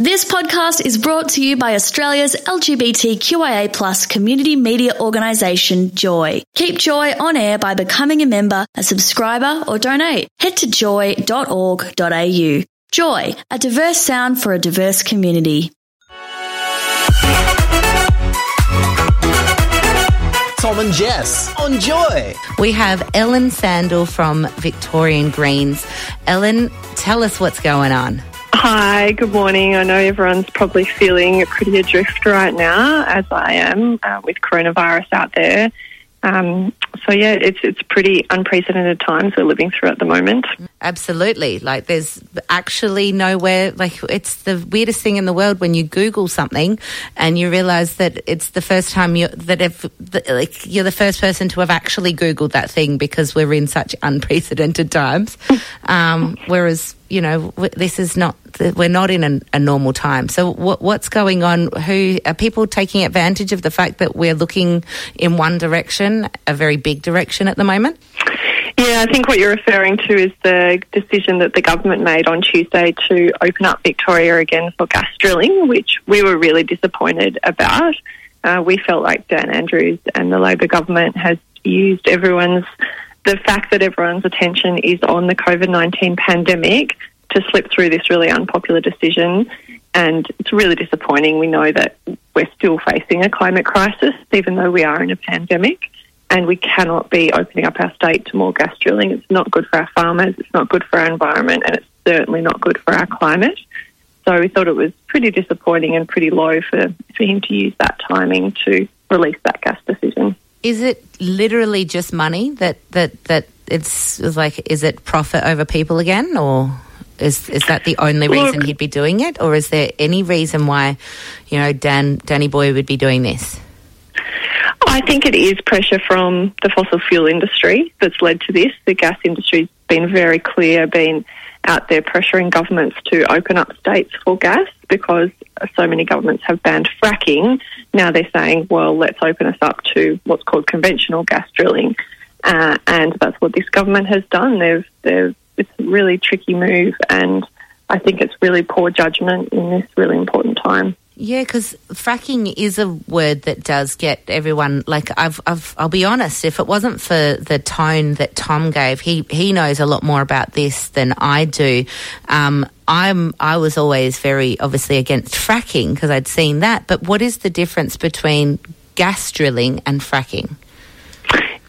This podcast is brought to you by Australia's LGBTQIA plus community media organisation, Joy. Keep Joy on air by becoming a member, a subscriber, or donate. Head to joy.org.au. Joy, a diverse sound for a diverse community. Tom and Jess on Joy. We have Ellen Sandel from Victorian Greens. Ellen, tell us what's going on. Hi, good morning. I know everyone's probably feeling pretty adrift right now, as I am, uh, with coronavirus out there. Um, so yeah, it's it's pretty unprecedented times we're living through at the moment. Absolutely, like there's actually nowhere. Like it's the weirdest thing in the world when you Google something and you realise that it's the first time you that if like you're the first person to have actually Googled that thing because we're in such unprecedented times. Um, whereas you know this is not we're not in a, a normal time. So what, what's going on? Who are people taking advantage of the fact that we're looking in one direction, a very big direction at the moment? Yeah, I think what you're referring to is the decision that the government made on Tuesday to open up Victoria again for gas drilling, which we were really disappointed about. Uh, we felt like Dan Andrews and the Labor government has used everyone's the fact that everyone's attention is on the COVID 19 pandemic to slip through this really unpopular decision. And it's really disappointing. We know that we're still facing a climate crisis, even though we are in a pandemic. And we cannot be opening up our state to more gas drilling. It's not good for our farmers, it's not good for our environment, and it's certainly not good for our climate. So we thought it was pretty disappointing and pretty low for, for him to use that timing to release that gas decision. Is it literally just money that, that, that it's like, is it profit over people again, or is is that the only reason Look, he'd be doing it, or is there any reason why, you know, Dan Danny Boy would be doing this? I think it is pressure from the fossil fuel industry that's led to this. The gas industry's been very clear, been out there pressuring governments to open up states for gas because so many governments have banned fracking. Now they're saying, well, let's open us up to what's called conventional gas drilling. Uh, and that's what this government has done. They've, they've it's a really tricky move, and I think it's really poor judgment in this really important time. Yeah, because fracking is a word that does get everyone like I've, I've I'll be honest. If it wasn't for the tone that Tom gave, he he knows a lot more about this than I do. Um, I'm I was always very obviously against fracking because I'd seen that. But what is the difference between gas drilling and fracking?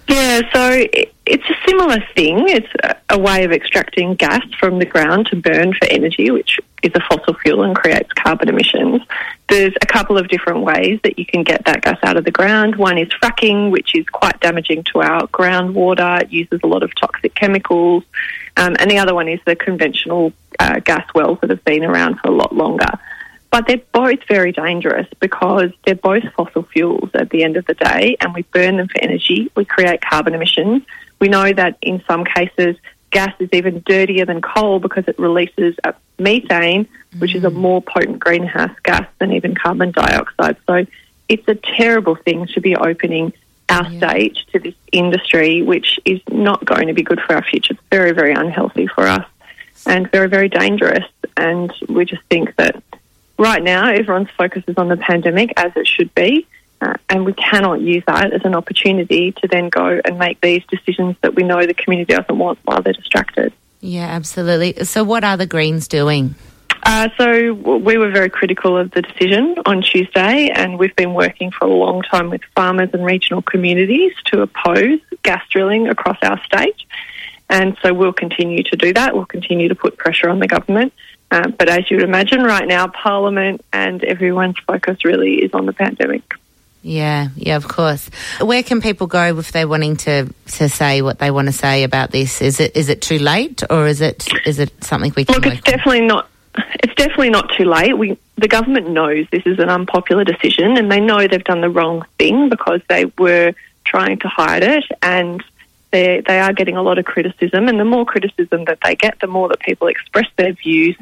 Yeah, so it's a similar thing. It's a way of extracting gas from the ground to burn for energy, which is a fossil fuel and creates carbon emissions. There's a couple of different ways that you can get that gas out of the ground. One is fracking, which is quite damaging to our groundwater. It uses a lot of toxic chemicals. Um, and the other one is the conventional uh, gas wells that have been around for a lot longer. But they're both very dangerous because they're both fossil fuels at the end of the day, and we burn them for energy. We create carbon emissions. We know that in some cases, gas is even dirtier than coal because it releases methane, which mm. is a mm. more potent greenhouse gas than even carbon dioxide. So it's a terrible thing to be opening our yeah. state to this industry, which is not going to be good for our future. It's very, very unhealthy for us and very, very dangerous. And we just think that right now, everyone's focus is on the pandemic, as it should be. Uh, and we cannot use that as an opportunity to then go and make these decisions that we know the community doesn't want while they're distracted. Yeah, absolutely. So, what are the Greens doing? Uh, so, we were very critical of the decision on Tuesday, and we've been working for a long time with farmers and regional communities to oppose gas drilling across our state. And so, we'll continue to do that. We'll continue to put pressure on the government. Uh, but as you would imagine, right now, Parliament and everyone's focus really is on the pandemic. Yeah, yeah, of course. Where can people go if they're wanting to, to say what they want to say about this? Is it is it too late, or is it is it something we can look? It's definitely not. It's definitely not too late. We the government knows this is an unpopular decision, and they know they've done the wrong thing because they were trying to hide it, and they they are getting a lot of criticism. And the more criticism that they get, the more that people express their views,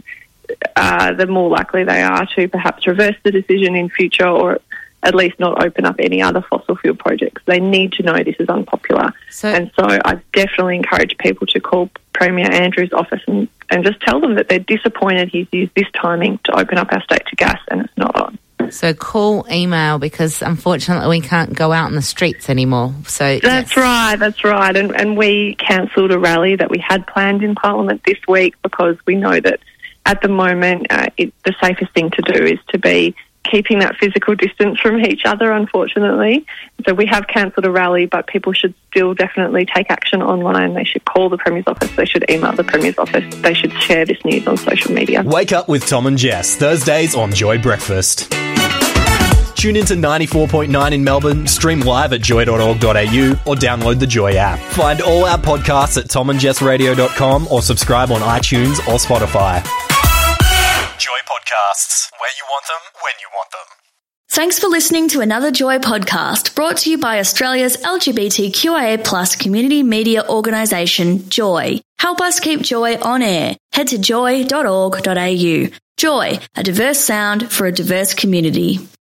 uh, the more likely they are to perhaps reverse the decision in future or at least not open up any other fossil fuel projects. They need to know this is unpopular. So, and so I definitely encourage people to call Premier Andrews' office and and just tell them that they're disappointed he's used this timing to open up our state to gas and it's not on. So call email because unfortunately we can't go out in the streets anymore. So That's yes. right, that's right. And, and we cancelled a rally that we had planned in Parliament this week because we know that at the moment uh, it, the safest thing to do is to be keeping that physical distance from each other, unfortunately. So we have cancelled a rally, but people should still definitely take action online. They should call the Premier's office, they should email the Premier's office, they should share this news on social media. Wake up with Tom and Jess, Thursdays on Joy Breakfast. Tune into 94.9 in Melbourne, stream live at joy.org.au or download the Joy app. Find all our podcasts at tomandjessradio.com or subscribe on iTunes or Spotify. Joy Podcasts, where you want them, when you want them. Thanks for listening to another Joy podcast brought to you by Australia's LGBTQIA plus community media organisation, Joy. Help us keep Joy on air. Head to joy.org.au. Joy, a diverse sound for a diverse community.